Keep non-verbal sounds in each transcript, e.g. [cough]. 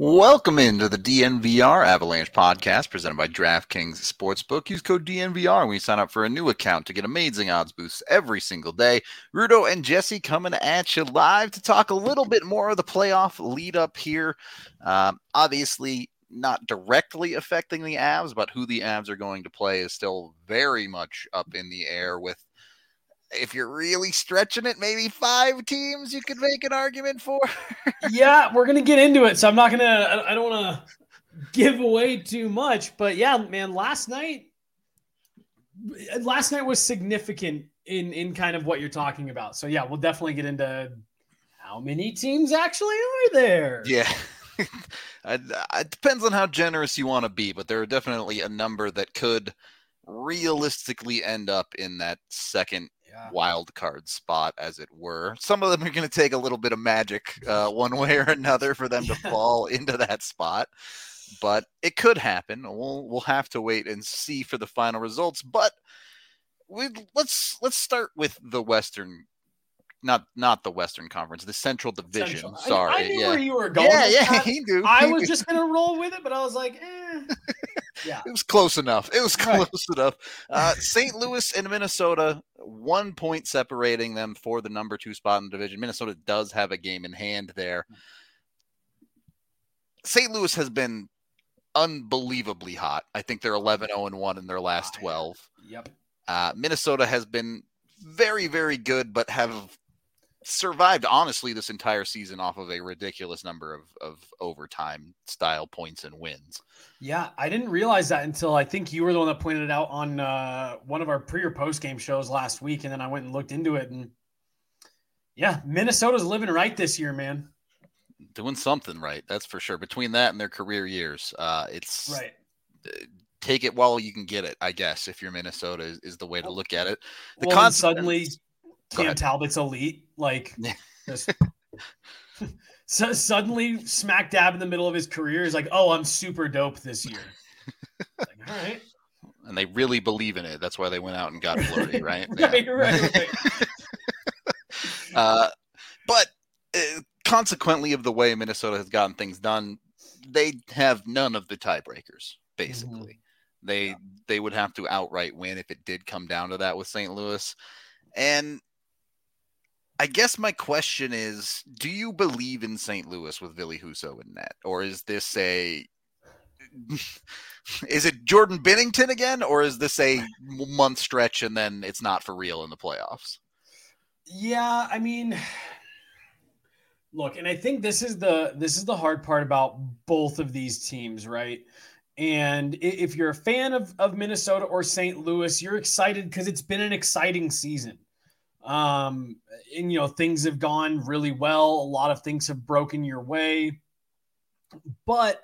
Welcome into the DNVR Avalanche podcast presented by DraftKings Sportsbook. Use code DNVR when you sign up for a new account to get amazing odds boosts every single day. Rudo and Jesse coming at you live to talk a little bit more of the playoff lead up here. Um, obviously, not directly affecting the Avs, but who the Avs are going to play is still very much up in the air with if you're really stretching it, maybe five teams you could make an argument for. [laughs] yeah, we're gonna get into it, so I'm not gonna. I don't want to give away too much, but yeah, man, last night, last night was significant in in kind of what you're talking about. So yeah, we'll definitely get into how many teams actually are there. Yeah. [laughs] it depends on how generous you want to be, but there are definitely a number that could realistically end up in that second yeah. wild card spot, as it were. Some of them are going to take a little bit of magic, uh, [laughs] one way or another, for them to fall into that spot. But it could happen. We'll we'll have to wait and see for the final results. But we let's let's start with the Western not not the Western Conference, the Central Division. Central. Sorry, I, I knew yeah. where you were going. Yeah, yeah, he knew. I he was knew. just gonna roll with it, but I was like, eh. [laughs] yeah, it was close enough. It was [laughs] close right. enough. Uh, St. Louis and Minnesota, one point separating them for the number two spot in the division. Minnesota does have a game in hand there. St. Louis has been unbelievably hot. I think they're 11 0 1 in their last 12. Yep. Uh, Minnesota has been very, very good, but have survived honestly this entire season off of a ridiculous number of, of overtime style points and wins. Yeah, I didn't realize that until I think you were the one that pointed it out on uh, one of our pre or post game shows last week, and then I went and looked into it, and yeah, Minnesota's living right this year, man. Doing something right, that's for sure. Between that and their career years, uh, it's right. Uh, take it while you can get it, I guess. If you're Minnesota, is, is the way to look at it. The well, con- suddenly Cam Talbot's elite. Like, just, [laughs] so suddenly, smack dab in the middle of his career is like, oh, I'm super dope this year. [laughs] like, all right. And they really believe in it. That's why they went out and got [laughs] Fleury, right? right, yeah. right, right. uh, but uh, consequently, of the way Minnesota has gotten things done, they have none of the tiebreakers. Basically, mm-hmm. they yeah. they would have to outright win if it did come down to that with St. Louis. And I guess my question is, do you believe in St. Louis with Ville Husso in net, or is this a [laughs] is it Jordan Binnington again, or is this a month stretch and then it's not for real in the playoffs? Yeah, I mean, look, and I think this is the this is the hard part about both of these teams, right? And if you're a fan of, of Minnesota or St. Louis, you're excited because it's been an exciting season. Um, and you know, things have gone really well. A lot of things have broken your way. But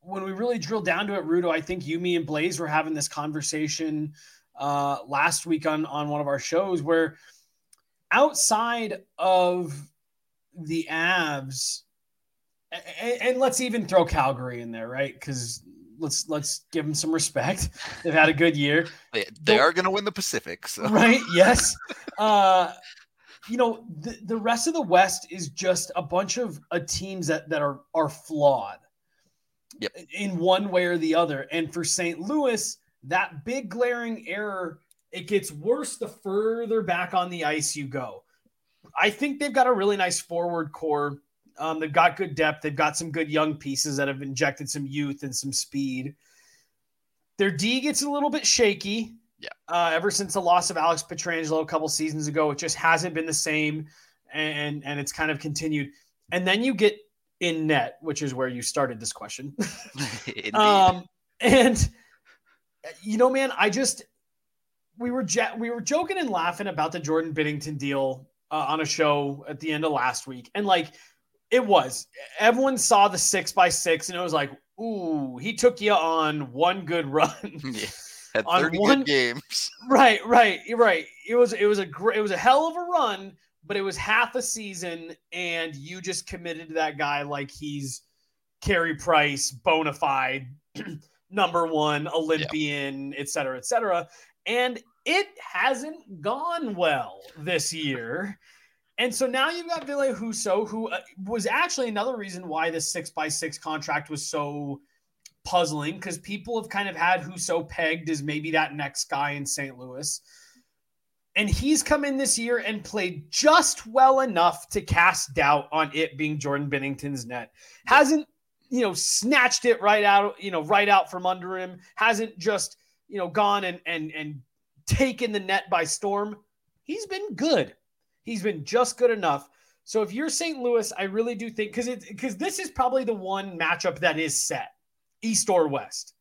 when we really drill down to it, Rudo, I think you, me, and Blaze were having this conversation uh, last week on on one of our shows where outside of the Avs, and, and let's even throw Calgary in there, right? Because let's let's give them some respect. [laughs] They've had a good year. They, they are going to win the Pacific, so. right? Yes. [laughs] Uh, you know, the, the rest of the West is just a bunch of uh, teams that that are are flawed. Yep. In one way or the other, and for St. Louis, that big glaring error it gets worse the further back on the ice you go. I think they've got a really nice forward core um, they've got good depth. They've got some good young pieces that have injected some youth and some speed. Their D gets a little bit shaky. Yeah. Uh, ever since the loss of Alex Pietrangelo a couple seasons ago, it just hasn't been the same, and and it's kind of continued. And then you get in net, which is where you started this question. [laughs] um, and you know, man, I just we were ja- we were joking and laughing about the Jordan Binnington deal uh, on a show at the end of last week, and like it was. Everyone saw the six by six, and it was like, ooh, he took you on one good run. [laughs] Yeah. [laughs] Had 30 on one, games. [laughs] Right, right, right. It was it was a great it was a hell of a run, but it was half a season, and you just committed to that guy like he's Carey Price, bona fide, [clears throat] number one, Olympian, et cetera, et cetera. And it hasn't gone well this year. And so now you've got Ville Husso, who uh, was actually another reason why this six by six contract was so puzzling because people have kind of had Husso pegged as maybe that next guy in St. Louis. And he's come in this year and played just well enough to cast doubt on it being Jordan Binnington's net. Hasn't, you know, snatched it right out, you know, right out from under him. Hasn't just, you know, gone and and and taken the net by storm. He's been good. He's been just good enough. So if you're St. Louis, I really do think because it because this is probably the one matchup that is set, East or West.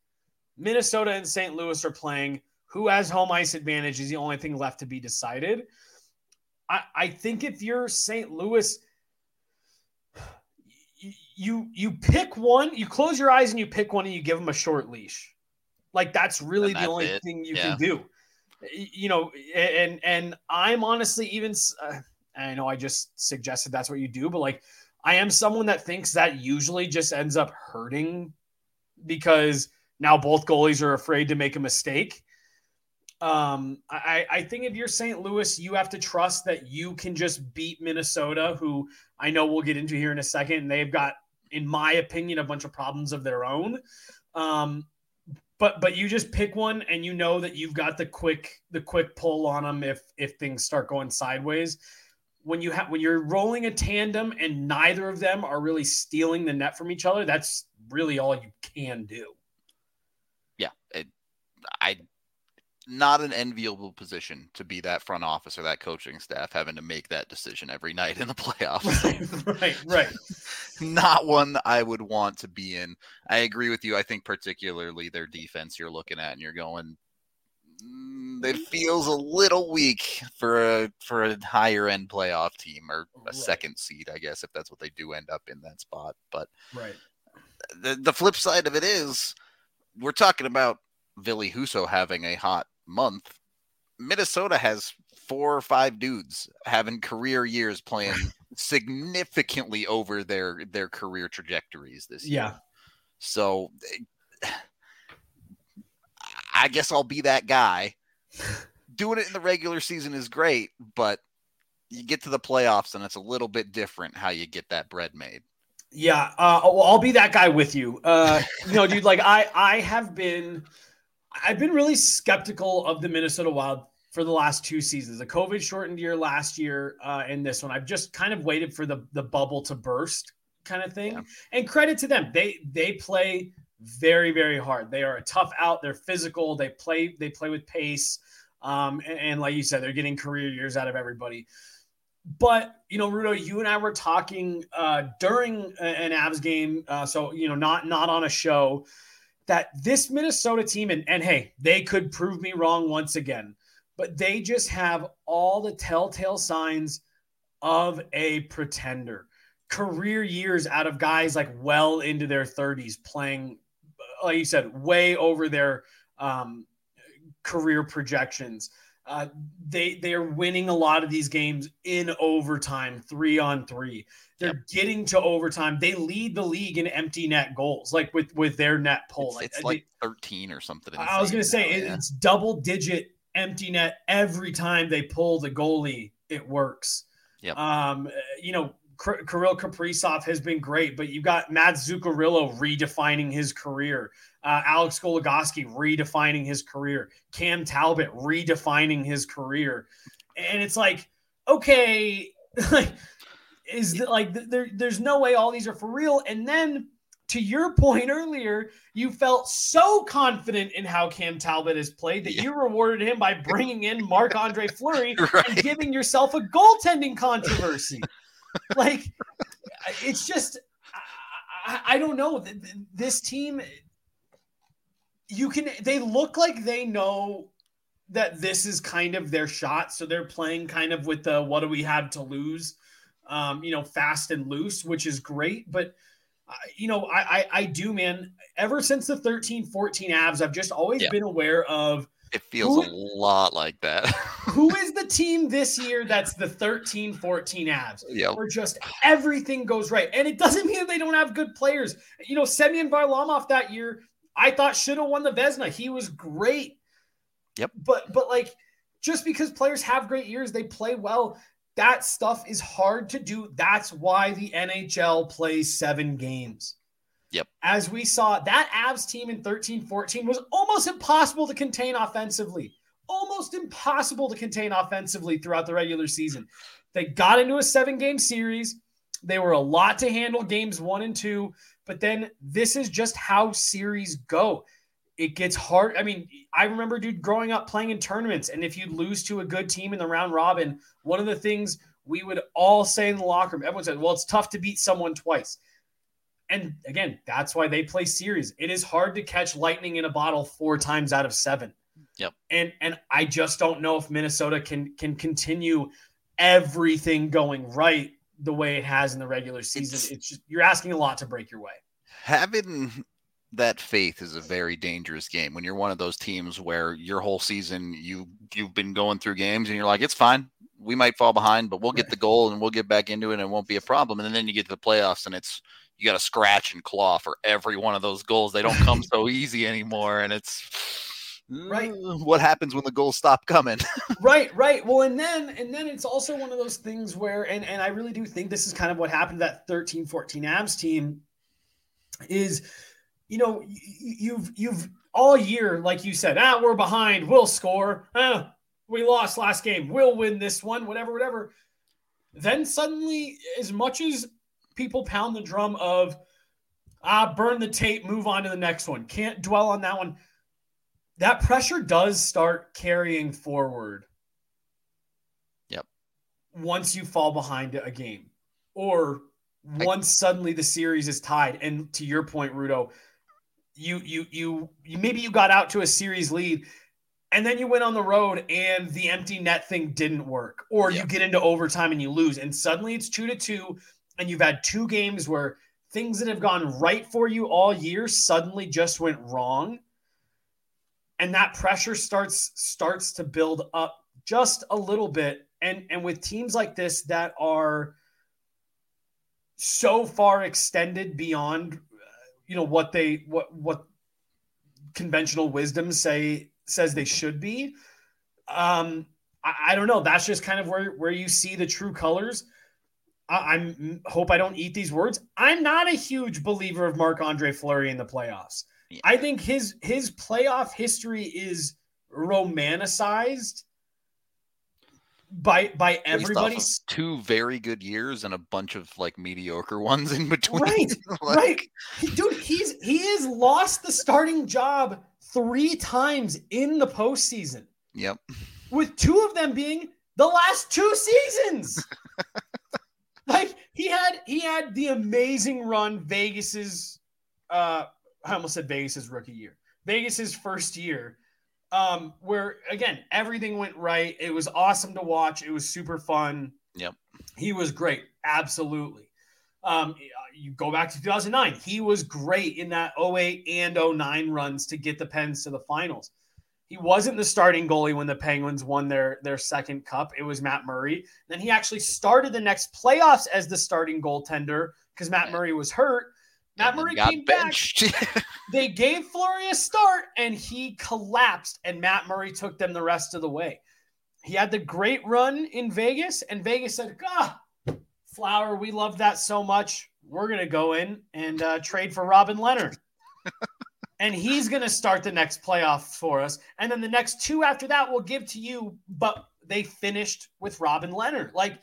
Minnesota and St. Louis are playing who has home ice advantage is the only thing left to be decided. I, I think if you're St. Louis, you you pick one, you close your eyes and you pick one and you give them a short leash. Like that's really the only it. thing you yeah. can do. You know, and and I'm honestly even uh, I know I just suggested that's what you do, but like I am someone that thinks that usually just ends up hurting because now both goalies are afraid to make a mistake. Um, I, I think if you're St. Louis, you have to trust that you can just beat Minnesota, who I know we'll get into here in a second. And they've got, in my opinion, a bunch of problems of their own. Um, but but you just pick one and you know that you've got the quick the quick pull on them if if things start going sideways. When you have when you're rolling a tandem and neither of them are really stealing the net from each other, that's really all you can do. Yeah, it, I not an enviable position to be that front office or that coaching staff having to make that decision every night in the [laughs] [laughs] playoffs. right, right, not one I would want to be in. I agree with you. I think particularly their defense you're looking at and you're going mm, it feels a little weak for a for a higher end playoff team or a right. second seed, I guess, if that's what they do end up in that spot. But right. The the flip side of it is we're talking about Ville Husso having a hot month, Minnesota has four or five dudes having career years playing [laughs] significantly over their their career trajectories this year. Yeah. So I guess I'll be that guy. Doing it in the regular season is great, but you get to the playoffs and it's a little bit different how you get that bread made. Yeah, uh, well, I'll be that guy with you. Uh, you know, dude, like I, I have been I've been really skeptical of the Minnesota Wild for the last two seasons. The COVID shortened year last year uh, and this one. I've just kind of waited for the the bubble to burst, kind of thing. Yeah. And credit to them, they they play very very hard. They are a tough out. They're physical. They play they play with pace. Um, and, and like you said, they're getting career years out of everybody. But you know, Rudo, you and I were talking uh, during an Avs game, uh, so you know, not not on a show that this Minnesota team, and, and hey, they could prove me wrong once again, but they just have all the telltale signs of a pretender. Career years out of guys like well into their 30s playing, like you said, way over their um, career projections. Uh, they they are winning a lot of these games in overtime, three on three. They're yep. getting to overtime. They lead the league in empty net goals, like with with their net pull. It's like, it's like thirteen or something. I was going to say now, yeah. it's double digit empty net every time they pull the goalie. It works. Yeah. Um, you know, Kirill Kaprizov has been great, but you've got Matt Zuccarello redefining his career. Uh, Alex Goligoski redefining his career. Cam Talbot redefining his career. And it's like, okay, [laughs] like is like there, there's no way all these are for real. And then to your point earlier, you felt so confident in how Cam Talbot has played that yeah. you rewarded him by bringing in Marc Andre [laughs] Fleury right. and giving yourself a goaltending controversy like it's just I, I, don't know. This team you can they look like they know that this is kind of their shot. So they're playing kind of with the what do we have to lose? Um, you know fast and loose which is great. But uh, you know I, I, I do man ever since the 13 14 avs i've just always yeah. been aware of it feels who, a lot like that. who [laughs] is the team this year that's the 13 14 Avs? Yeah. Where just everything goes right. And it doesn't mean they don't have good players. You know, Semyon Varlamov that year, I thought should have won the Vezina. He was great. Yep. But but like just because players have great years, they play well. that stuff is hard to do. That's why the NHL plays seven games. As we saw, that Avs team in 13 14 was almost impossible to contain offensively. Almost impossible to contain offensively throughout the regular season. They got into a seven game series. They were a lot to handle games one and two, but then this is just how series go. It gets hard. I mean, I remember, dude, growing up playing in tournaments, and if you lose to a good team in the round robin, one of the things we would all say in the locker room, everyone said, well, it's tough to beat someone twice. And again, that's why they play series. It is hard to catch lightning in a bottle four times out of seven. Yep. And and I just don't know if Minnesota can can continue everything going right the way it has in the regular season. It's, it's just you're asking a lot to break your way. Having that faith is a very dangerous game when you're one of those teams where your whole season you you've been going through games and you're like it's fine we might fall behind but we'll get the goal and we'll get back into it and it won't be a problem and then you get to the playoffs and it's you got to scratch and claw for every one of those goals. They don't come so easy anymore, and it's right. What happens when the goals stop coming? [laughs] right, right. Well, and then and then it's also one of those things where, and and I really do think this is kind of what happened to that 13, 14 Avs team, is, you know, you've you've all year, like you said, ah, we're behind, we'll score. Ah, we lost last game, we'll win this one, whatever, whatever. Then suddenly, as much as people pound the drum of ah, burn the tape, move on to the next one. Can't dwell on that one. That pressure does start carrying forward. Yep. Once you fall behind a game, or once I, suddenly the series is tied, and to your point, Rudo, you you you you maybe you got out to a series lead, and then you went on the road and the empty net thing didn't work, or yep. you get into overtime and you lose, and suddenly it's two to two and you've had two games where things that have gone right for you all year suddenly just went wrong. And that pressure starts starts to build up just a little bit. And and with teams like this that are so far extended beyond you know what they what what conventional wisdom say says they should be um I, I don't know. That's just kind of where where you see the true colors I, am mm, hope I don't eat these words. I'm not a huge believer of Marc Andre Fleury in the playoffs. Yeah. I think his his playoff history is romanticized by by everybody. Two very good years and a bunch of like mediocre [laughs] ones in between. Right, [laughs] like... right, dude. He's he has lost the starting job three times in the postseason. Yep, with two of them being the last two seasons. [laughs] like he had he had the amazing run Vegas's uh I almost said Vegas's rookie year. Vegas's first year um where again everything went right. It was awesome to watch. It was super fun. Yep. He was great. Absolutely. Um you go back to 2009. He was great in that 08 and 09 runs to get the Pens to the finals. He wasn't the starting goalie when the Penguins won their their second cup. It was Matt Murray. Then he actually started the next playoffs as the starting goaltender because Matt Murray was hurt. Matt Murray came benched. back. [laughs] they gave Fleury a start and he collapsed, and Matt Murray took them the rest of the way. He had the great run in Vegas, and Vegas said, Ah, Flower, we love that so much. We're going to go in and uh, trade for Robin Lehner. [laughs] and he's going to start the next playoff for us. And then the next two after that we'll give to you, but they finished with Robin Lehner. Like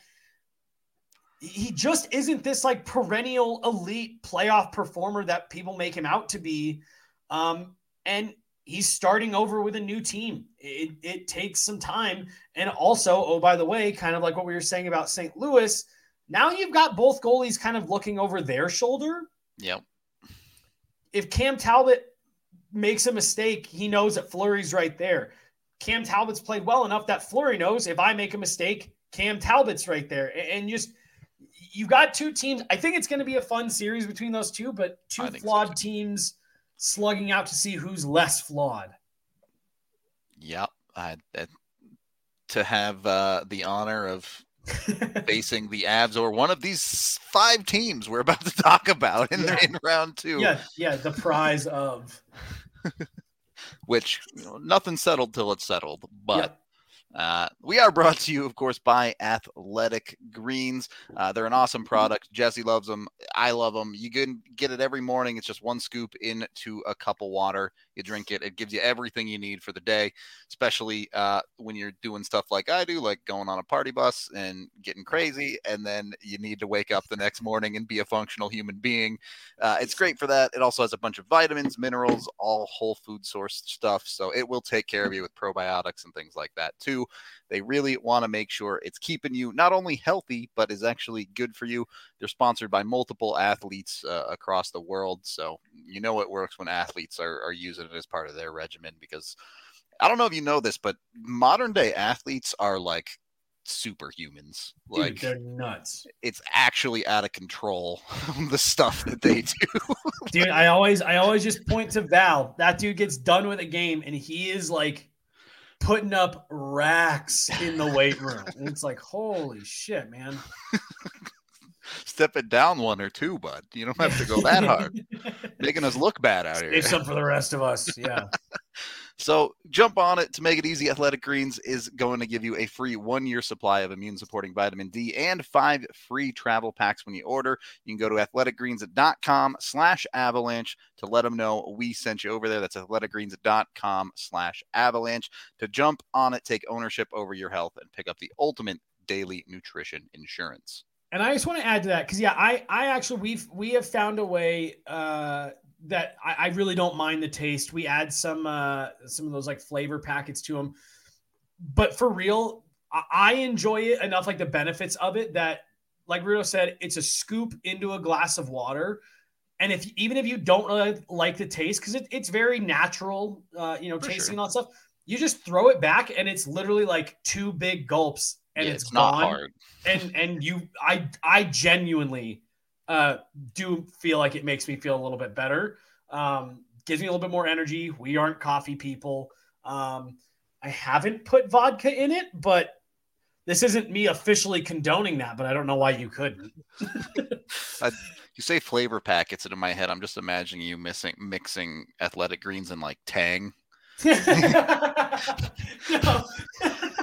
he just isn't this like perennial elite playoff performer that people make him out to be. Um, and he's starting over with a new team. It, it takes some time. And also, oh, by the way, kind of like what we were saying about St. Louis, now you've got both goalies kind of looking over their shoulder. Yep. If Cam Talbot makes a mistake, he knows that Fleury's right there. Cam Talbot's played well enough that Fleury knows if I make a mistake, Cam Talbot's right there. And just you've got two teams. I think it's going to be a fun series between those two, but two flawed so. teams slugging out to see who's less flawed. Yep. I, to have uh, the honor of [laughs] facing the Avs or one of these five teams we're about to talk about in, yeah. in round two. Yeah, yeah, the prize of [laughs] which you know, nothing settled till it's settled, but Uh, we are brought to you, of course, by Athletic Greens. Uh, they're an awesome product. Jesse loves them. I love them. You can get it every morning. It's just one scoop into a cup of water. You drink it. It gives you everything you need for the day, especially uh, when you're doing stuff like I do, like going on a party bus and getting crazy, and then you need to wake up the next morning and be a functional human being. Uh, it's great for that. It also has a bunch of vitamins, minerals, all whole food source stuff. So it will take care of you with probiotics and things like that too. They really want to make sure it's keeping you not only healthy, but is actually good for you. They're sponsored by multiple athletes uh, across the world. So you know it works when athletes are, are using it as part of their regimen because I don't know if you know this, but modern day athletes are like superhumans. Dude, like they're nuts. It's actually out of control the stuff that they do. [laughs] dude, I always I always just point to Val. That dude gets done with a game and he is like putting up racks in the weight room. And it's like, holy shit, man. [laughs] Step it down one or two, bud. You don't have to go that hard. [laughs] Making us look bad out here. Save some for the rest of us. Yeah. [laughs] So jump on it to make it easy. Athletic Greens is going to give you a free one year supply of immune supporting vitamin D and five free travel packs when you order. You can go to athleticgreens.com slash avalanche to let them know we sent you over there. That's athleticgreens.com slash avalanche to jump on it, take ownership over your health, and pick up the ultimate daily nutrition insurance. And I just want to add to that because yeah, I I actually we've we have found a way uh that I, I, really don't mind the taste. We add some uh, some of those like flavor packets to them, but for real, I, I enjoy it enough. Like the benefits of it that, like Rudo said, it's a scoop into a glass of water. And if even if you don't really like the taste, because it, it's very natural, uh, you know, for tasting sure. all that stuff, you just throw it back, and it's literally like two big gulps, and yeah, it's, it's. Not hard. And and you, I I genuinely uh, do feel like it makes me feel a little bit better. Um, gives me a little bit more energy. We aren't coffee people. Um, I haven't put vodka in it, but this isn't me officially condoning that. But I don't know why you couldn't. [laughs] I, you say flavor packets, and in my head, I'm just imagining you missing mixing athletic greens and like Tang. [laughs] [laughs]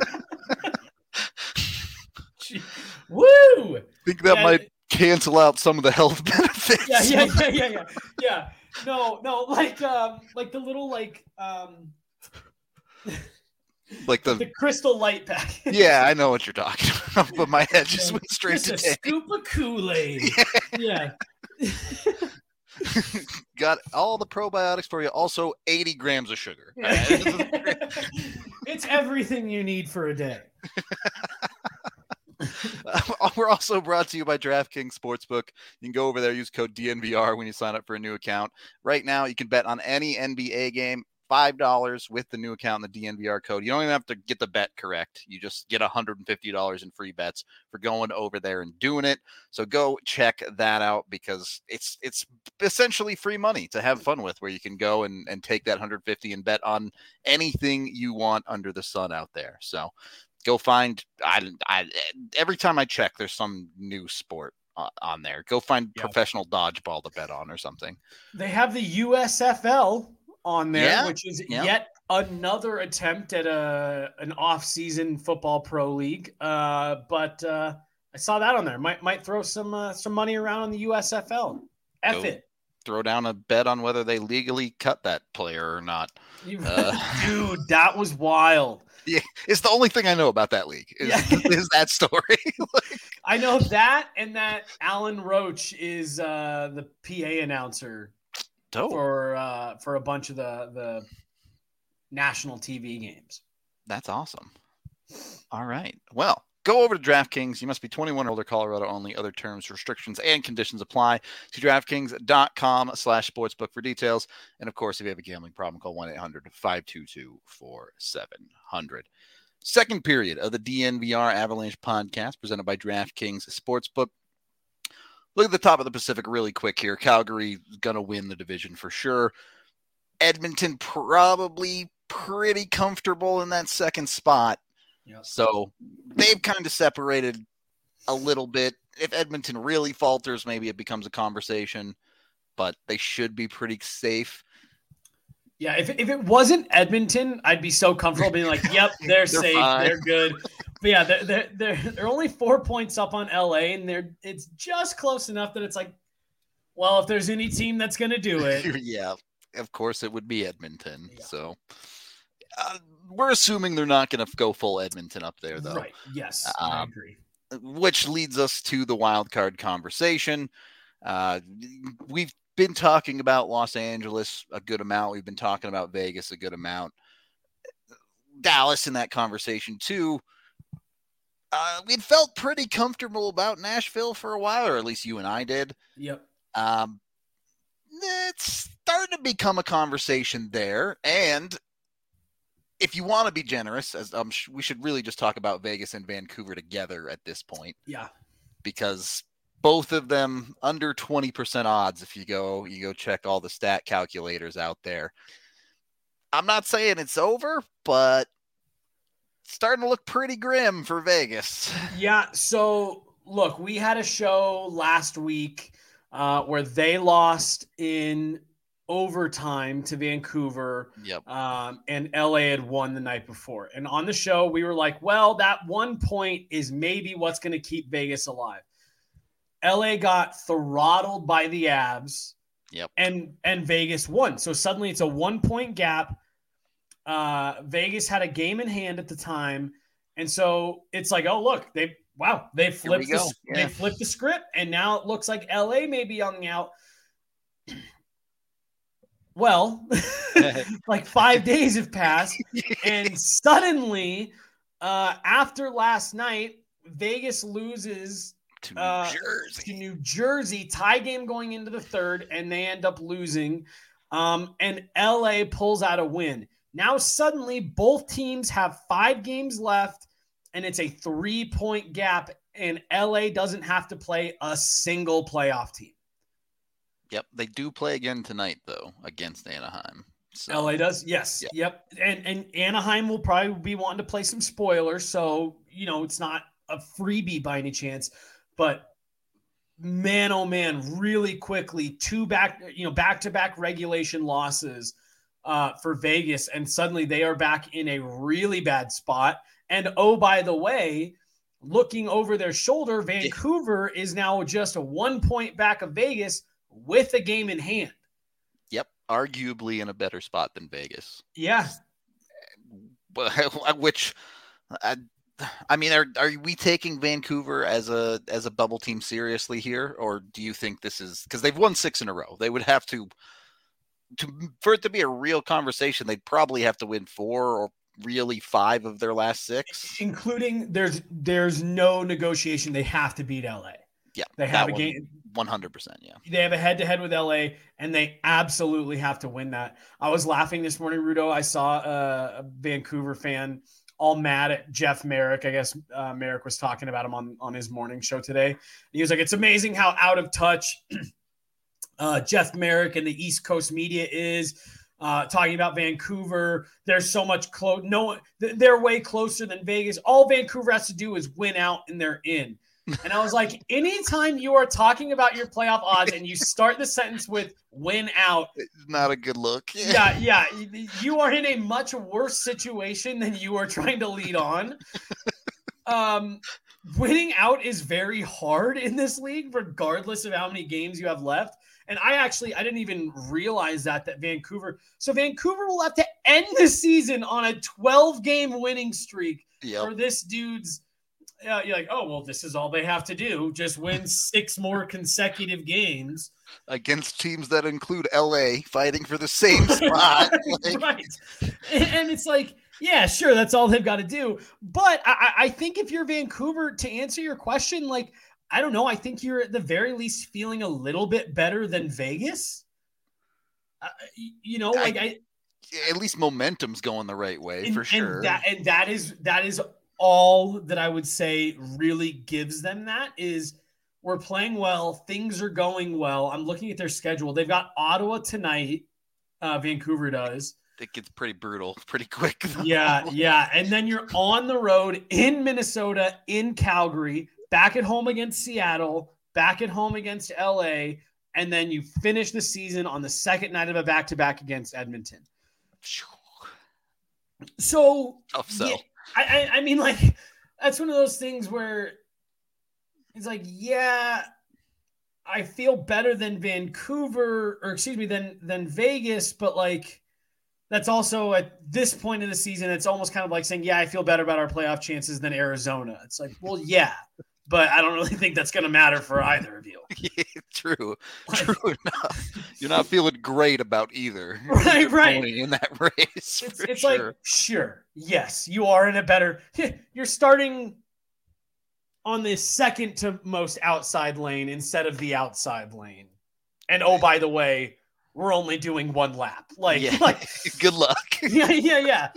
[laughs] Woo! think that yeah, might cancel out some of the health [laughs] benefits. Yeah, yeah, yeah, yeah, yeah. [laughs] yeah. No, no, like um like the little like um like the the crystal light pack. yeah, I know what you're talking about, but my head just went straight just to a scoop of Kool-Aid. yeah. Got all the probiotics for you. Also, 80 grams of sugar. Yeah. it's everything you need for a day. [laughs] We're also brought to you by DraftKings Sportsbook. You can go over there, use code DNVR when you sign up for a new account. Right now, you can bet on any NBA game. $5 with the new account and the DNVR code. You don't even have to get the bet correct. You just get $150 in free bets for going over there and doing it. So go check that out because it's it's essentially free money to have fun with where you can go and, and take that 150 and bet on anything you want under the sun out there. So Go find. I, I every time I check, there's some new sport on there. Go find yep. professional dodgeball to bet on or something. They have the USFL on there, yeah. which is yep. yet another attempt at a an off-season football pro league. Uh, but uh, I saw that on there. Might might throw some uh, some money around on the USFL. F Go it. Throw down a bet on whether they legally cut that player or not. Uh, [laughs] Dude, that was wild. [laughs] Yeah, it's the only thing I know about that league. Is, yeah. [laughs] is that story? [laughs] like, I know that, and that Alan Roach is uh, the PA announcer dope. for uh, for a bunch of the the national TV games. That's awesome. All right. Well, Go over to DraftKings. You must be 21 or older, Colorado only. Other terms, restrictions, and conditions apply. To DraftKings.com slash sportsbook for details. And of course, if you have a gambling problem, call 1 800 522 4700. Second period of the DNVR Avalanche podcast presented by DraftKings Sportsbook. Look at the top of the Pacific really quick here. Calgary going to win the division for sure. Edmonton probably pretty comfortable in that second spot. So they've kind of separated a little bit. If Edmonton really falters, maybe it becomes a conversation, but they should be pretty safe. Yeah, if, if it wasn't Edmonton, I'd be so comfortable being like, "Yep, [laughs] they're, they're safe, fine. they're good." But yeah, they're, they're they're they're only four points up on LA, and they're it's just close enough that it's like, well, if there's any team that's going to do it, [laughs] yeah, of course it would be Edmonton. Yeah. So uh, we're assuming they're not going to go full Edmonton up there, though. Right? Yes, um, I agree. Which leads us to the wild card conversation. Uh, we've been talking about Los Angeles a good amount. We've been talking about Vegas a good amount. Dallas in that conversation too. Uh, we'd felt pretty comfortable about Nashville for a while, or at least you and I did. Yep. Um, it's starting to become a conversation there, and if you want to be generous, as um, we should really just talk about Vegas and Vancouver together at this point. Yeah. Because both of them under 20% odds if you go you go check all the stat calculators out there i'm not saying it's over but starting to look pretty grim for vegas [laughs] yeah so look we had a show last week uh, where they lost in overtime to Vancouver. Yep. Um, and LA had won the night before. And on the show, we were like, well, that one point is maybe what's going to keep Vegas alive. LA got throttled by the Avs. Yep. And and Vegas won. So suddenly it's a one point gap. Uh, Vegas had a game in hand at the time, and so it's like, oh look, they wow, they flipped the, yeah. they flipped the script, and now it looks like LA may be on the out. Well, [laughs] [laughs] like five days have passed, [laughs] and suddenly, uh, after last night, Vegas loses to New uh, Jersey. To New Jersey, tie game going into the third, and they end up losing. Um, and LA pulls out a win. Now suddenly, both teams have five games left, and it's a three point gap, and LA doesn't have to play a single playoff team. Yep, they do play again tonight though against Anaheim. So, LA does, yes, yep. yep. And and Anaheim will probably be wanting to play some spoilers, so you know it's not a freebie by any chance. But man, oh man, really quickly, two back, you know, back to back regulation losses uh, for Vegas, and suddenly they are back in a really bad spot. And oh, by the way, looking over their shoulder, Vancouver is now just a one point back of Vegas with a game in hand. Yep, arguably in a better spot than Vegas. Yeah. [laughs] Which, I, I mean, are are we taking Vancouver as a as a bubble team seriously here, or do you think this is because they've won six in a row? They would have to to for it to be a real conversation, they'd probably have to win four or really five of their last six, including there's there's no negotiation. They have to beat LA. Yeah, they have a one. game. 100%. Yeah. They have a head to head with LA and they absolutely have to win that. I was laughing this morning, Rudo. I saw a, Vancouver fan all mad at Jeff Marek. I guess uh, Marek was talking about him on, on his morning show today. And he was like, it's amazing how out of touch [clears throat] uh, Jeff Marek and the East Coast media is. Uh, talking about Vancouver, they're so much close. No, they're way closer than Vegas. All Vancouver has to do is win out, and they're in. And I was like, anytime you are talking about your playoff odds and you start the sentence with win out, it's not a good look. [laughs] Yeah, yeah. You are in a much worse situation than you are trying to lead on. Um, winning out is very hard in this league, regardless of how many games you have left. And I actually I didn't even realize that that Vancouver. So Vancouver will have to end the season on a 12 game winning streak yep. for this dude's yeah, you're like, oh well, this is all they have to do: just win six more consecutive games against teams that include LA fighting for the same [laughs] spot. like... [laughs] right, and it's like, yeah, sure, that's all they've got to do. But I, I think if you're Vancouver, to answer your question, like, I don't know, I think you're at the very least feeling a little bit better than Vegas. Uh, you know, like I, I at least momentum's going the right way and, for sure. And that, and that is that is all that I would say really gives them that is we're playing well, things are going well. I'm looking at their schedule. They've got Ottawa tonight. Uh, Vancouver does. It gets pretty brutal [laughs] pretty quick. Though. Yeah, yeah. And then you're on the road in Minnesota, in Calgary, back at home against Seattle, back at home against LA, and then you finish the season on the second night of a back to back against Edmonton. So tough sell. Yeah, I, I I mean like that's one of those things where it's like, yeah, I feel better than Vancouver, or excuse me, than than Vegas, but like that's also at this point in the season, it's almost kind of like saying, Yeah, I feel better about our playoff chances than Arizona. It's like, well, yeah, but I don't really [laughs] think that's gonna matter for either of you. [laughs] yeah, true. Like, true [laughs] enough. You're not feeling great about either. Right, right. In that race. It's, it's sure. like, sure, yes, you are in a better you're starting on the second to most outside lane instead of the outside lane. And oh, by the way, we're only doing one lap. Like, yeah. like good luck. yeah, yeah, yeah.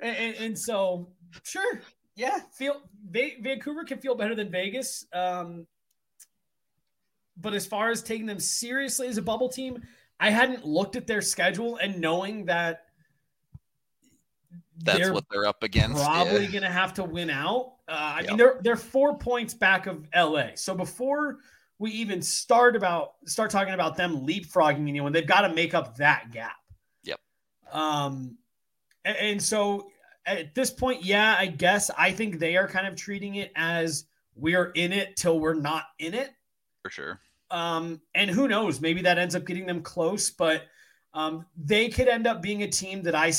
And, and, so, sure, yeah. Feel Vancouver can feel better than Vegas. Um, but as far as taking them seriously as a bubble team, I hadn't looked at their schedule and knowing that that's they're what they're up against. Probably yeah. going to have to win out. Uh, I yep. mean, they're they're four points back of LA. So before we even start about start talking about them leapfrogging anyone, they've got to make up that gap. Yep. Um, and, and so at this point, yeah, I guess I think they are kind of treating it as we're in it till we're not in it. For sure. Um, and who knows? Maybe that ends up getting them close, but um, they could end up being a team that I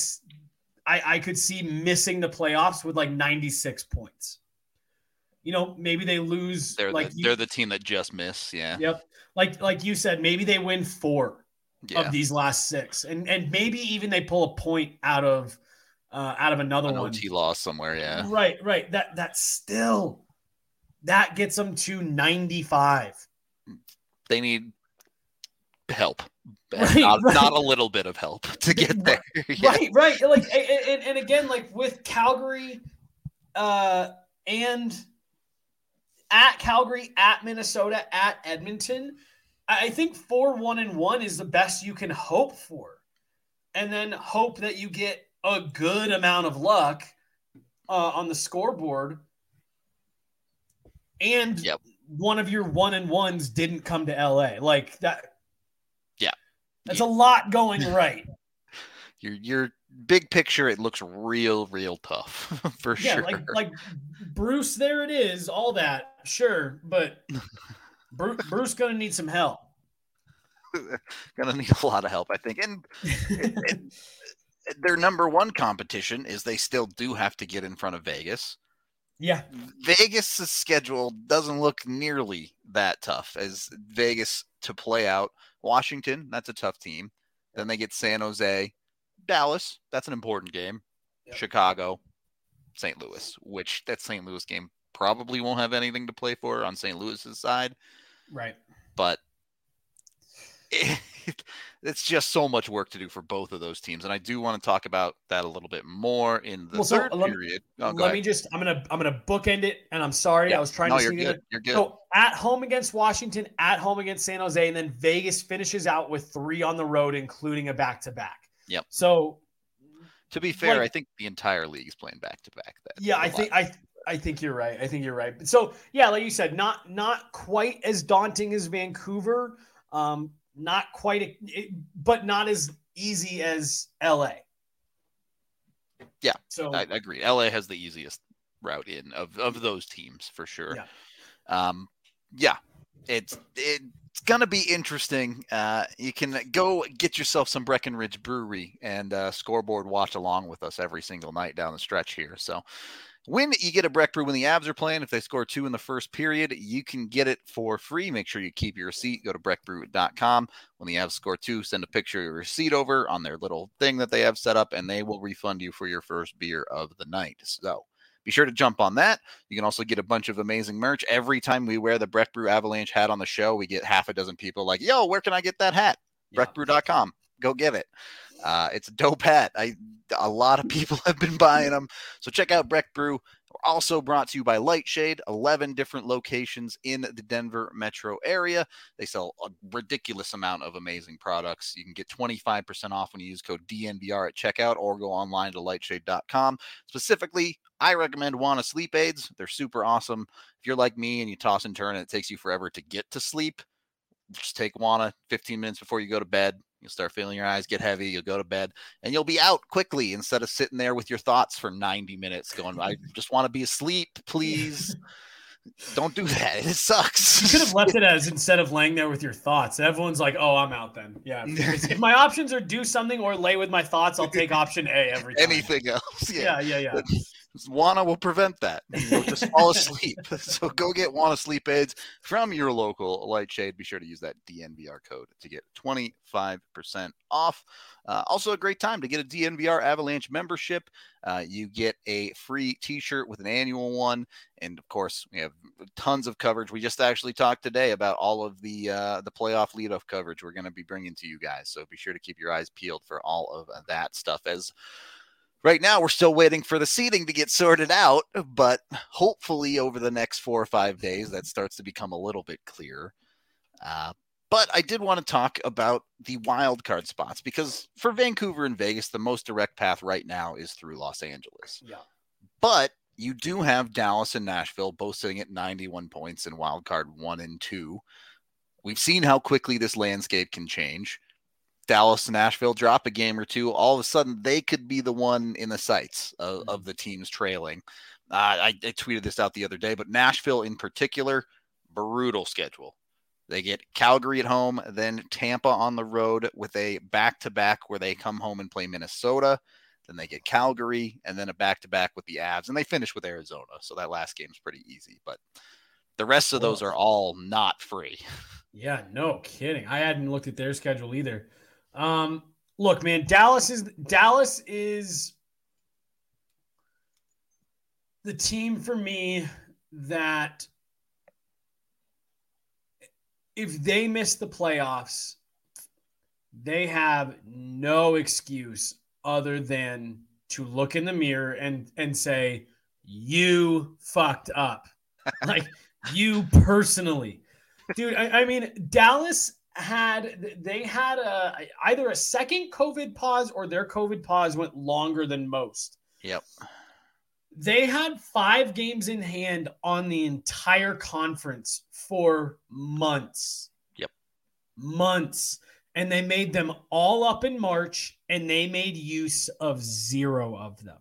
I, I could see missing the playoffs with like 96 points. You know, maybe they lose. They're like the, you, they're the team that just miss. Yeah. Yep. Like like you said, maybe they win four yeah. of these last six, and and maybe even they pull a point out of uh, out of another An one. OT loss somewhere. Yeah. Right. Right. That that still that gets them to 95. They need help. [laughs] Right, not, right. not, a little bit of help [laughs] to get there. [laughs] yeah. Right, right. Like, and, and, again, like with Calgary, uh, and at Calgary, at Minnesota, at Edmonton, I think four one and one is the best you can hope for, and then hope that you get a good amount of luck uh, on the scoreboard. And yep. one of your one and ones didn't come to LA. Like that Yeah, that's a lot going [laughs] right. your your big picture, it looks real, real tough [laughs] for sure yeah, sure. Like like Bruce, there it is, all that, sure, but [laughs] Bruce, Bruce gonna need some help. gonna need a lot of help, I think. And it, it, their number one competition is they still do have to get in front of Vegas. Yeah. Vegas' schedule doesn't look nearly that tough as Vegas to play out Washington, that's a tough team. Then they get San Jose, Dallas, that's an important game. Yep. Chicago, St. Louis, which that St. Louis game probably won't have anything to play for on St. Louis's side. Right. But it, [laughs] [laughs] it's just so much work to do for both of those teams, and I do want to talk about that a little bit more in the well, third so period. Oh, let me just I'm gonna I'm gonna bookend it, and I'm sorry I was trying no, to. You're good. It. You're good. So at home against Washington, at home against San Jose, and then Vegas finishes out with three on the road, including a back to back. Yep. So to be fair, like, I think the entire league is playing back to back. That yeah, I think I I think you're right. I think you're right. So yeah, like you said, not not quite as daunting as Vancouver. Um, not quite, a, but not as easy as LA. Yeah, so I, I agree. LA has the easiest route in of, of those teams for sure. Yeah. Um, yeah, it's it's gonna be interesting. Uh, you can go get yourself some Breckenridge Brewery and uh, scoreboard watch along with us every single night down the stretch here. So when you get a Breck Brew when the Avs are playing, if they score two in the first period, you can get it for free. Make sure you keep your receipt. Go to breckbrew.com. When the Avs score two, send a picture of your receipt over on their little thing that they have set up, and they will refund you for your first beer of the night. So be sure to jump on that. You can also get a bunch of amazing merch. Every time we wear the Breck Brew Avalanche hat on the show, we get half a dozen people like, yo, where can I get that hat? Yeah. Breckbrew.com. Go get it. Uh, it's a dope hat. I a lot of [laughs] people have been buying them. So check out Breck Brew. Also brought to you by Lightshade, 11 different locations in the Denver metro area. They sell a ridiculous amount of amazing products. You can get 25% off when you use code DNVR at checkout or go online to lightshade.com. Specifically, I recommend Wana sleep aids. They're super awesome. If you're like me and you toss and turn and it takes you forever to get to sleep, just take Wana 15 minutes before you go to bed You'll start feeling your eyes get heavy. You'll go to bed and you'll be out quickly instead of sitting there with your thoughts for 90 minutes going, I [laughs] just want to be asleep, please. [laughs] Don't do that. It sucks. You could have left it as [laughs] instead of laying there with your thoughts. Everyone's like, "Oh, I'm out then." Yeah. if my options are do something or lay with my thoughts, I'll take option A every time. Anything else? Yeah, yeah, yeah. yeah. Wana will prevent that. You'll just fall asleep. [laughs] so go get Wana sleep aids from your local Lightshade. Be sure to use that DNVR code to get 25% off. Uh, also, a great time to get a DNVR Avalanche membership. Uh, you get a free T-shirt with an annual one, and of course, we have tons of coverage. We just actually talked today about all of the uh, the playoff leadoff coverage we're going to be bringing to you guys. So be sure to keep your eyes peeled for all of that stuff as right now we're still waiting for the seeding to get sorted out but hopefully over the next four or five days that starts to become a little bit clearer uh, but i did want to talk about the wild card spots because for vancouver and vegas the most direct path right now is through los angeles. Yeah. But you do have dallas and nashville both sitting at 91 points in wild card one and two. We've seen how quickly this landscape can change Dallas and Nashville drop a game or two, all of a sudden they could be the one in the sights of, mm-hmm. of the teams trailing. Uh, I, I, tweeted this out the other day, but Nashville in particular, brutal schedule. They get Calgary at home, then Tampa on the road with a back to back where they come home and play Minnesota. Then they get Calgary and then a back to back with the Avs, and they finish with Arizona. So that last game is pretty easy. But the rest of those are all not free. [laughs] Yeah, no kidding. I hadn't looked at their schedule either. Um, look, man, Dallas is Dallas is the team for me that if they miss the playoffs, they have no excuse other than to look in the mirror and and say you fucked up. [laughs] Like you personally. Dude I, I mean dallas had they had a either a second COVID pause or their COVID pause went longer than most. Yep. They had five games in hand on the entire conference for months. Yep. Months. And they made them all up in March and they made use of zero of them.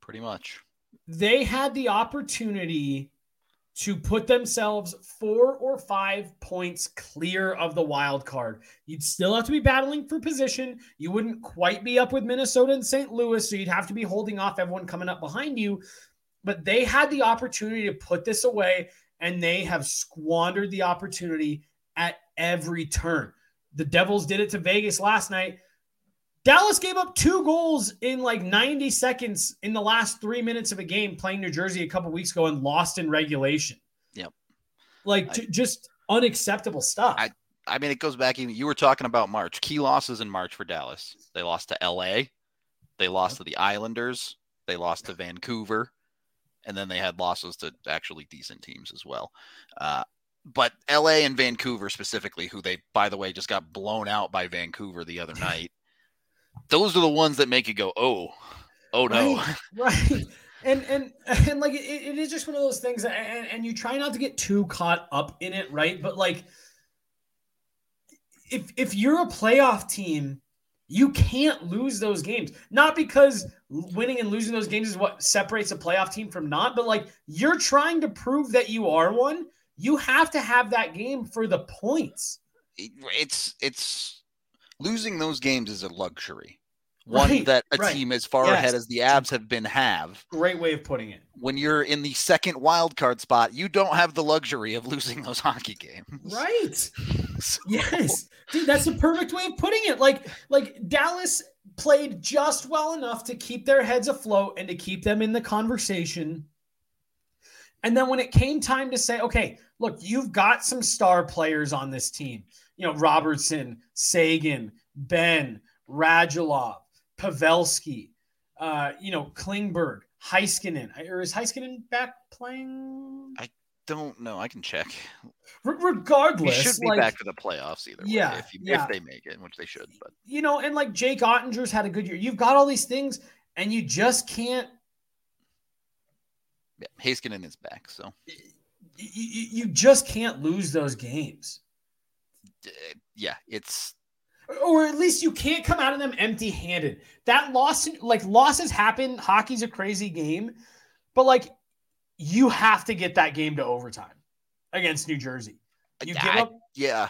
Pretty much. They had the opportunity to put themselves four or five points clear of the wild card. You'd still have to be battling for position. You wouldn't quite be up with Minnesota and St. Louis, so you'd have to be holding off everyone coming up behind you. But they had the opportunity to put this away, and they have squandered the opportunity at every turn. The Devils did it to Vegas last night. Dallas gave up two goals in like 90 seconds in the last three minutes of a game playing New Jersey a couple weeks ago and lost in regulation. Yep. Like I, just unacceptable stuff. I, I mean, it goes back even. You were talking about March. Key losses in March for Dallas. They lost to LA. They lost to the Islanders. They lost to Vancouver. And then they had losses to actually decent teams as well. Uh, but LA and Vancouver specifically, who they, by the way, just got blown out by Vancouver the other [laughs] night those are the ones that make you go, oh, oh no. Right. [laughs] right. And, and and like it, it is just one of those things and, and you try not to get too caught up in it right but like if if you're a playoff team you can't lose those games. Not because winning and losing those games is what separates a playoff team from not, but like you're trying to prove that you are one. You have to have that game for the points. It's it's losing those games is a luxury. One right, that a right. team as far yes. ahead as the Avs have been have. Great way of putting it. When you're in the second wild card spot, you don't have the luxury of losing those [laughs] hockey games. Right. [laughs] so. Yes. Dude, that's the perfect way of putting it. Like like Dallas played just well enough to keep their heads afloat and to keep them in the conversation. And then when it came time to say, okay, look, you've got some star players on this team you know, Robertson, Seguin, Benn, Radulov, Pavelski, uh, you know, Klingberg, Heiskanen. Or is Heiskanen back playing? I don't know. I can check. R- regardless, he should be like, back to the playoffs either. Yeah, way, if, you, yeah. if they make it, which they should. But you know, and like Jake Oettinger's had a good year. You've got all these things, and you just can't. Yeah, Heiskanen is back, so you, you just can't lose those games yeah, it's or at least you can't come out of them empty-handed. That loss, like losses happen. Hockey's a crazy game, but like you have to get that game to overtime against New Jersey. You give up. Yeah,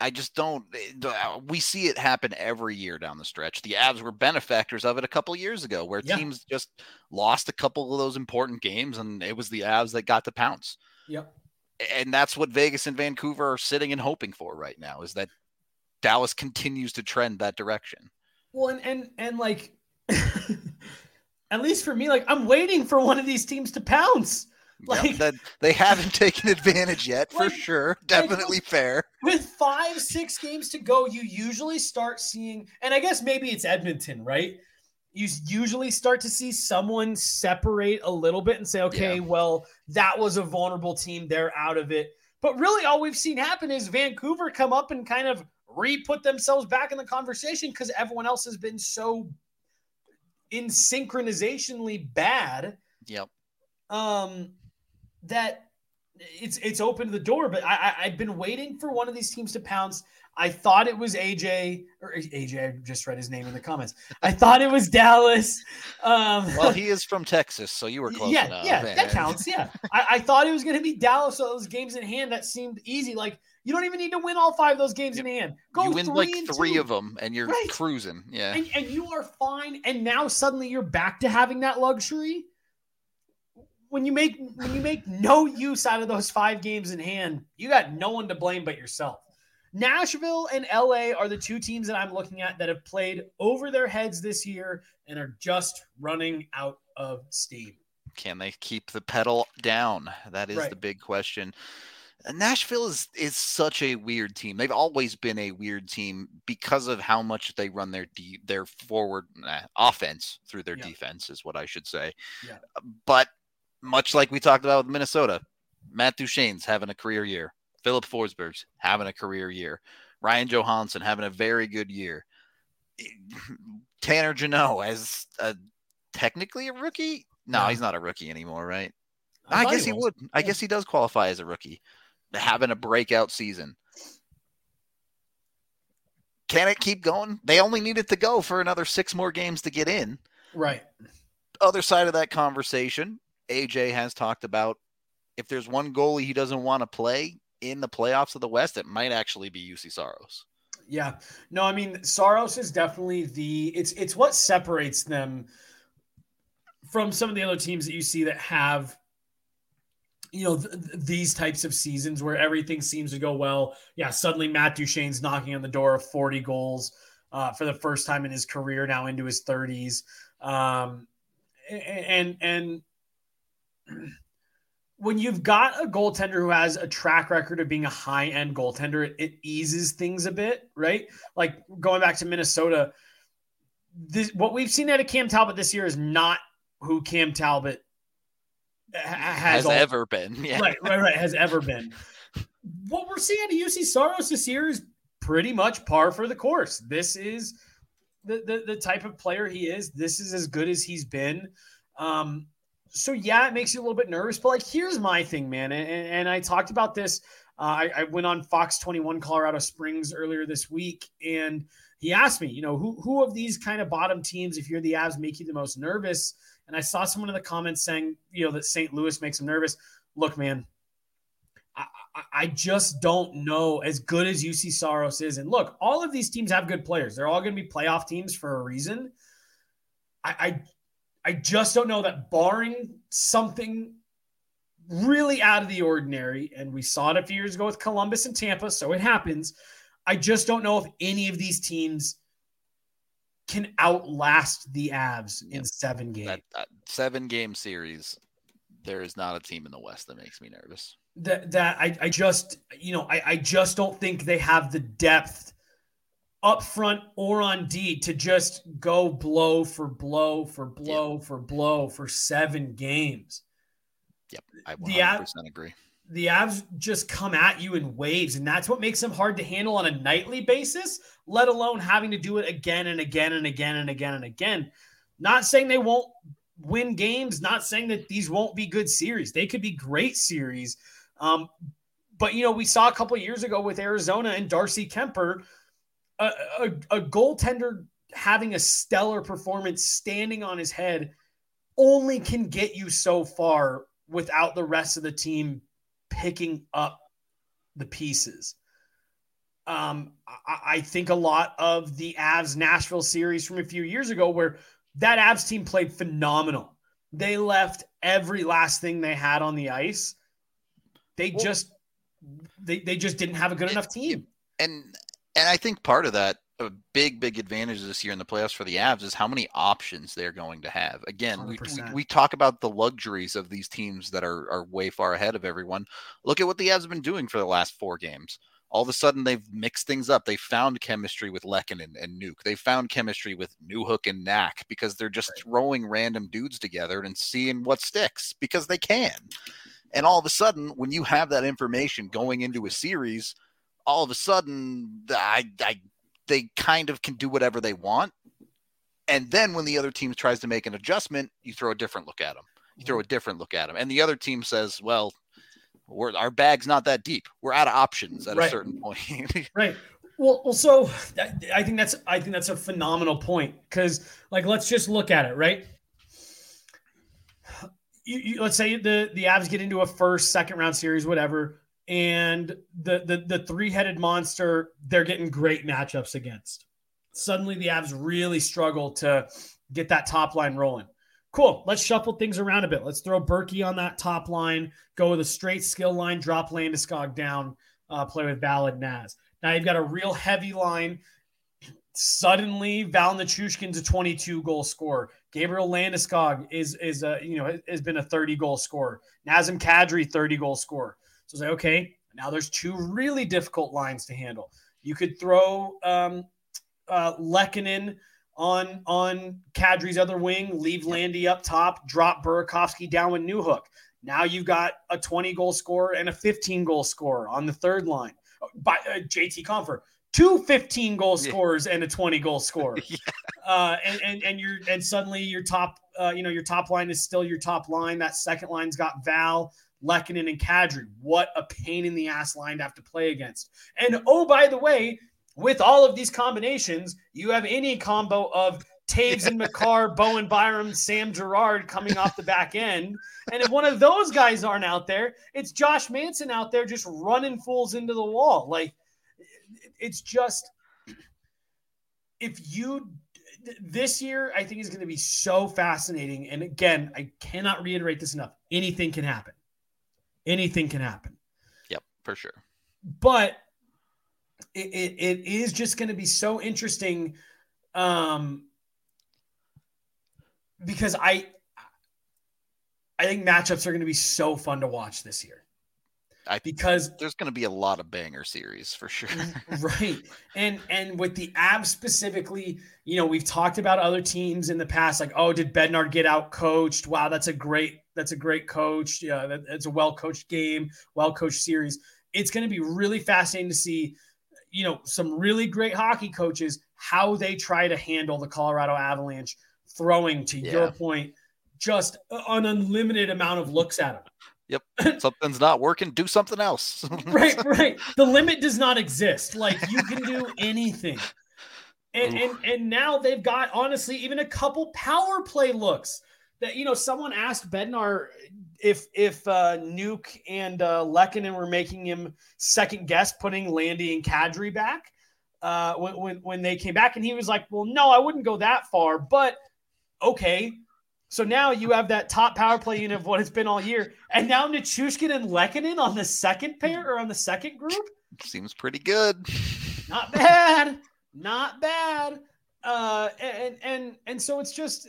I just don't. Eh, we see it happen every year down the stretch. The Avs were benefactors of it a couple years ago, where yeah. teams just lost a couple of those important games, and it was the Avs that got the pounce. Yep. And that's what Vegas and Vancouver are sitting and hoping for right now is that Dallas continues to trend that direction. Well, and and and like, [laughs] at least for me, like I'm waiting for one of these teams to pounce. Like yep, that they haven't taken advantage yet, for like, sure. Definitely like, fair. With five, six games to go, you usually start seeing, and I guess maybe it's Edmonton, right? You usually start to see someone separate a little bit and say, okay, yeah. well, that was a vulnerable team. They're out of it. But really, all we've seen happen is Vancouver come up and kind of re-put themselves back in the conversation because everyone else has been so in synchronizationally bad. Yep. Um, that it's it's opened the door. But I, I have been waiting for one of these teams to pounce. I thought it was AJ or AJ. I just read his name in the comments. I thought it was Dallas. Um, well, he is from Texas, so you were [laughs] close. Yeah, enough. yeah, that counts. Yeah, I, I thought it was going to be Dallas. So those games in hand that seemed easy. Like you don't even need to win all five of those games in hand. Go you win like three two. of them, and you're right. cruising. Yeah, and, and you are fine. And now suddenly you're back to having that luxury. When you make when you make no use out of those five games in hand, you got no one to blame but yourself. Nashville and LA are the two teams that I'm looking at that have played over their heads this year and are just running out of steam. Can they keep the pedal down? That is right. the big question. Nashville is is such a weird team. They've always been a weird team because of how much they run their de- their forward uh, offense through their yeah. defense is what I should say. Yeah. But much like we talked about with Minnesota, Matt Duchene's having a career year. Filip Forsberg's having a career year. Ryan Johansen having a very good year. [laughs] Tanner Jeannot as a, technically a rookie. No, he's not a rookie anymore, right? I, I guess he, would. I guess he does qualify as a rookie having a breakout season. Can it keep going? They only needed to go for another six more games to get in. Right. Other side of that conversation, AJ has talked about if there's one goalie he doesn't want to play in the playoffs of the West, it might actually be Juuse Saros. Yeah. No, I mean Saros is definitely the it's it's what separates them from some of the other teams that you see that have you know th- these types of seasons where everything seems to go well. Yeah, suddenly Matt Duchene's knocking on the door of 40 goals uh, for the first time in his career, now into his 30s. Um, and and when you've got a goaltender who has a track record of being a high end goaltender, it, it, eases things a bit, right? Like going back to Minnesota, this what we've seen out of Cam Talbot this year is not who Cam Talbot has, has ever been. Yeah. Right, right, right. Has ever been. what we're seeing at Juuse Saros this year is pretty much par for the course. This is the, the, the type of player he is. This is as good as he's been. Um, so yeah, it makes you a little bit nervous. But like, here's my thing, man. And, and I talked about this. Uh, I, I went on Fox 21 Colorado Springs earlier this week, and he asked me, you know, who who of these kind of bottom teams, if you're the Avs, make you the most nervous? And I saw someone in the comments saying, you know, that St. Louis makes him nervous. Look, man, I, I just don't know as good as Juuse Saros is. And look, all of these teams have good players. They're all going to be playoff teams for a reason. I, I, I just don't know that barring something really out of the ordinary, and we saw it a few years ago with Columbus and Tampa, so it happens. I just don't know if any of these teams can outlast the Avs in seven games. That, that seven game series, there is not a team in the West that makes me nervous. That that I, I just you know I, I just don't think they have the depth up front or on D to just go blow for blow for blow yep. for blow for seven games. Yep, I 100% the, agree the Avs just come at you in waves, and that's what makes them hard to handle on a nightly basis, let alone having to do it again and again and again and again and again. Not saying they won't win games, not saying that these won't be good series. They could be great series. Um, but you know, we saw a couple years ago with Arizona and Darcy Kuemper a, a, a goaltender having a stellar performance standing on his head only can get you so far without the rest of the team picking up the pieces. Um, I, I, think a lot of the Avs Nashville series from a few years ago, where that Avs team played phenomenal. They left every last thing they had on the ice. They well, just they, they just didn't have a good enough team. And and I think part of that a big, big advantage this year in the playoffs for the Avs is how many options they're going to have. Again, we, we, we, talk about the luxuries of these teams that are, are way far ahead of everyone. Look at what the Avs have been doing for the last four games. All of a sudden, they've mixed things up. They found chemistry with Lehkonen and Nuke. They found chemistry with Newhook and Knack because they're just right. throwing random dudes together and seeing what sticks because they can. And all of a sudden, when you have that information going into a series, all of a sudden, I, I they kind of can do whatever they want. And then when the other team tries to make an adjustment, you throw a different look at them. You throw a different look at them. And the other team says, well, we're, our bag's not that deep. We're out of options at right. a certain point. [laughs] right. Well, well, so I think that's I think that's a phenomenal point because, like, let's just look at it, right? You, you, let's say the the Avs get into a first, second round series, whatever and the the, the three headed monster they're getting great matchups against. Suddenly, the Avs really struggle to get that top line rolling. Cool. Let's shuffle things around a bit. Let's throw Berkey on that top line. Go with a straight skill line. Drop Landeskog down. Uh, play with Ballard Naz. Now you've got a real heavy line. Suddenly, Val Nichushkin's a 22 goal scorer. Gabriel Landeskog is is a you know has been a 30 goal scorer. Nazem Kadri 30 goal scorer. So say, okay, now there's two really difficult lines to handle. You could throw um, uh, Lehkonen on on Kadri's other wing, leave Landy up top, drop Burakovsky down with Newhook. Now you've got a 20 goal scorer and a 15 goal scorer on the third line. By uh, JT Compher, two 15 goal scorers yeah. and a 20 goal scorer. [laughs] yeah. uh, and, and and you're and suddenly your top uh, you know your top line is still your top line. That second line's got Val, Lehkonen and Kadri. What a pain in the ass line to have to play against. And oh, by the way, with all of these combinations, you have any combo of Toews and Makar, [laughs] Bowen Byram, Sam Girard coming off the back end. And if one of those guys aren't out there, it's Josh Manson out there just running fools into the wall. Like it's just if you this year, I think is going to be so fascinating. And again, I cannot reiterate this enough. Anything can happen anything can happen. Yep, for sure. But it, it, it is just going to be so interesting um, because I I think matchups are going to be so fun to watch this year. I because there's going to be a lot of banger series for sure. Mm, [laughs] right. And and with the Avs specifically, you know, we've talked about other teams in the past like, "Oh, did Bednar get out coached? Wow, that's a great that's a great coach. Yeah, that, it's a well coached game, well coached series. It's going to be really fascinating to see, you know, some really great hockey coaches how they try to handle the Colorado Avalanche throwing. To yeah. your point, just an unlimited amount of looks at them. Yep. Something's not working. Do something else. [laughs] right, right. The limit does not exist. Like you can do [laughs] anything. And, and and now they've got honestly even a couple power play looks that you know someone asked Bednar if if uh, Nuke and uh, Lehkonen were making him second guess putting Landy and Kadri back uh, when, when when they came back, and he was like, "Well, no, I wouldn't go that far, but okay." So now you have that top power play unit of what it's been all year, and now Nichushkin and Lehkonen on the second pair or on the second group seems pretty good. Not bad, not bad. Uh, and and and so it's just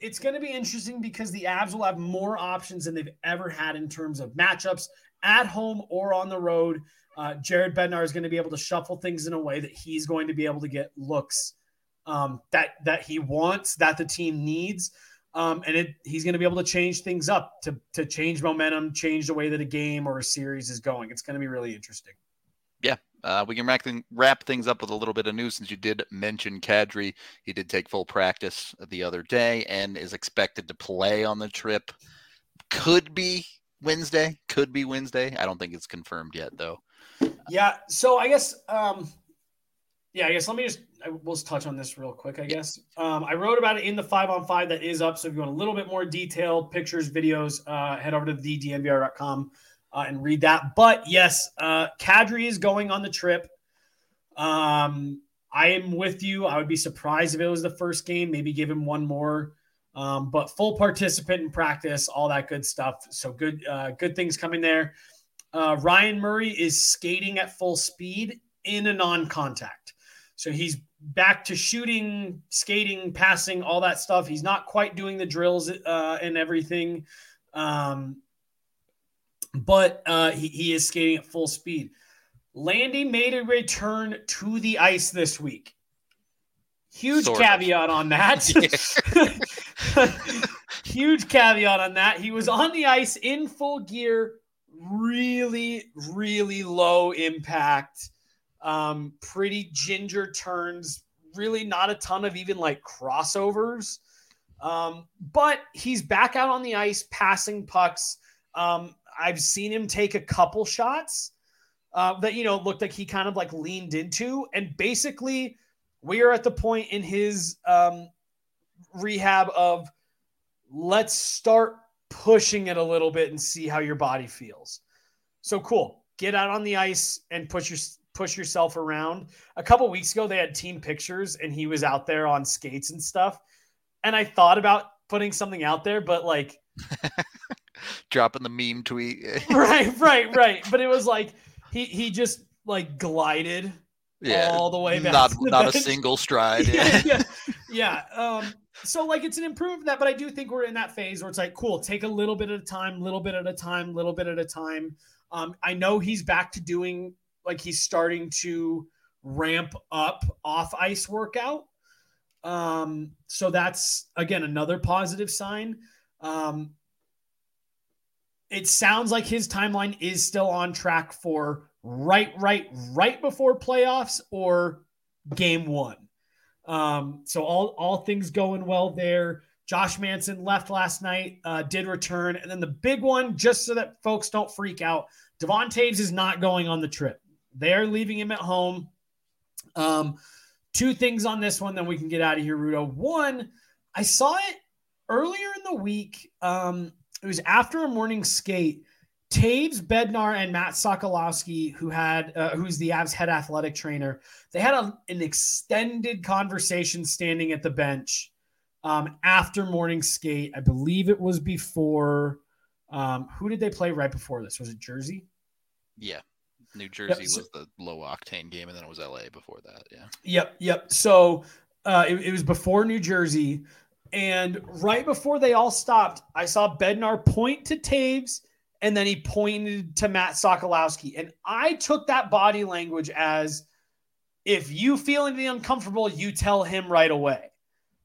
it's going to be interesting because the Avs will have more options than they've ever had in terms of matchups at home or on the road. Uh, Jared Bednar is going to be able to shuffle things in a way that he's going to be able to get looks um, that that he wants, that the team needs, um, and it, he's going to be able to change things up to to change momentum, change the way that a game or a series is going. It's going to be really interesting. Yeah, uh, we can wrap, wrap things up with a little bit of news since you did mention Kadri. He did take full practice the other day and is expected to play on the trip. Could be Wednesday. Could be Wednesday. I don't think it's confirmed yet, though. Yeah. So I guess um, yeah, I guess let me just we'll touch on this real quick. I guess um, I wrote about it in the five on five that is up. So if you want a little bit more detailed pictures, videos, uh, head over to thednvr.com uh, and read that. But yes, uh, Kadri is going on the trip. Um, I am with you. I would be surprised if it was the first game. Maybe give him one more. Um, but full participant in practice, all that good stuff. So good, uh, good things coming there. Uh, Ryan Murray is skating at full speed in a non-contact. So he's back to shooting, skating, passing, all that stuff. He's not quite doing the drills uh, and everything, um, but uh, he, he is skating at full speed. Landy made a return to the ice this week. Huge sort caveat of. on that. [laughs] [laughs] Huge caveat on that. He was on the ice in full gear, really, really low impact um, pretty ginger turns, really not a ton of even like crossovers. Um, but he's back out on the ice passing pucks. Um, I've seen him take a couple shots uh, that, you know, looked like he kind of like leaned into. And basically, we are at the point in his um, rehab of let's start pushing it a little bit and see how your body feels. So cool. Get out on the ice and push your push yourself around. A couple weeks ago, they had team pictures and he was out there on skates and stuff. And I thought about putting something out there, but like [laughs] dropping the meme tweet. [laughs] right, right, right. But it was like he he just like glided yeah, all the way back. Not not bench. a single stride. [laughs] yeah, yeah, yeah. Um, so like it's an improvement that, but I do think we're in that phase where it's like, cool, take a little bit at a time, little bit at a time, little bit at a time. Um, I know he's back to doing like he's starting to ramp up off ice workout. Um, so that's again another positive sign. Um, it sounds like his timeline is still on track for right, right, right before playoffs or game one. Um, so all all things going well there. Josh Manson left last night, uh, did return, and then the big one, just so that folks don't freak out, Devon Toews is not going on the trip. They're leaving him at home. Um, two things on this one, then we can get out of here, Rudo. One, I saw it earlier in the week. Um, it was after a morning skate. Toews Bednar, and Matt Sokolowski, who had uh, who's the Avs head athletic trainer, they had a, an extended conversation standing at the bench um, after morning skate. I believe it was before. Um, who did they play right before this? Was it Jersey? Yeah. New Jersey yep. was the low octane game, and then it was LA before that. Yeah. Yep. Yep. So uh, it, it was before New Jersey. And right before they all stopped, I saw Bednar point to Toews and then he pointed to Matt Sokolowski. And I took that body language as if you feel anything uncomfortable, you tell him right away.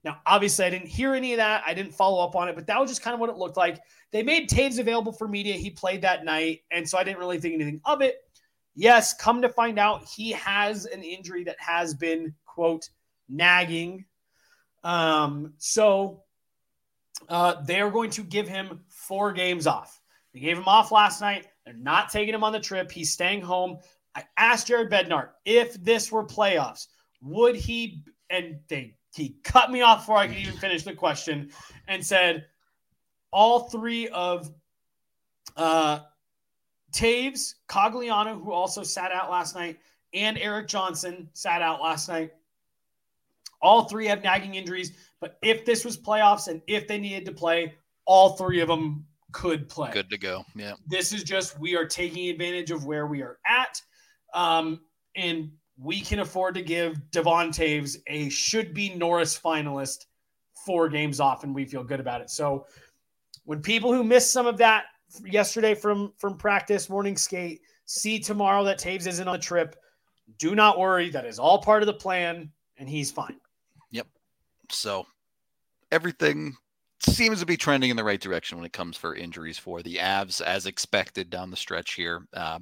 Now, obviously, I didn't hear any of that. I didn't follow up on it, but that was just kind of what it looked like. They made Toews available for media. He played that night. And so I didn't really think anything of it. Yes, come to find out, he has an injury that has been, quote, nagging. Um, so uh, they're going to give him four games off. They gave him off last night. They're not taking him on the trip. He's staying home. I asked Jared Bednar if this were playoffs, would he? And they he cut me off before I could even finish the question and said all three of uh, Toews, Cogliano, who also sat out last night, and Erik Johnson sat out last night. All three have nagging injuries, but if this was playoffs and if they needed to play, all three of them could play. Good to go. Yeah. This is just we are taking advantage of where we are at. Um, and we can afford to give Devon Toews a should be Norris finalist four games off, and we feel good about it. So when people who missed some of that yesterday from from practice, morning skate. See tomorrow that Toews isn't on the trip. Do not worry. That is all part of the plan, and he's fine. Yep. So everything seems to be trending in the right direction when it comes for injuries for the Avs, as expected down the stretch here. Uh,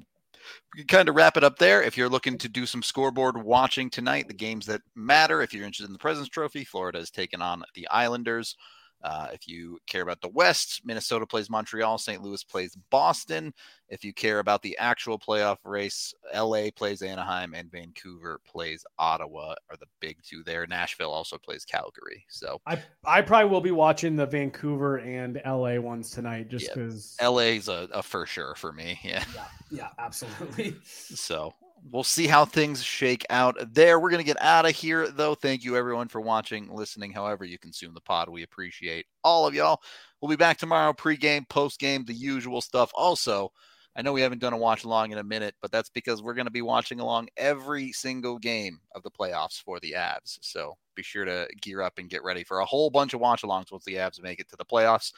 kind of wrap it up there. If you're looking to do some scoreboard watching tonight, the games that matter, if you're interested in the President's Trophy, Florida has taken on the Islanders. Uh, if you care about the West, Minnesota plays Montreal, St. Louis plays Boston. If you care about the actual playoff race, LA plays Anaheim and Vancouver plays Ottawa are the big two there. Nashville also plays Calgary. So I I probably will be watching the Vancouver and LA ones tonight just because yeah, LA's a, a for sure for me. [laughs] Yeah. Yeah, yeah absolutely. so we'll see how things shake out there. We're going to get out of here, though. Thank you, everyone, for watching, listening, however you consume the pod. We appreciate all of y'all. We'll be back tomorrow, pregame, postgame, the usual stuff. Also, I know we haven't done a watch along in a minute, but that's because we're going to be watching along every single game of the playoffs for the Avs. So be sure to gear up and get ready for a whole bunch of watch alongs once the Avs make it to the playoffs.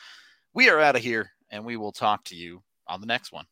We are out of here, and we will talk to you on the next one.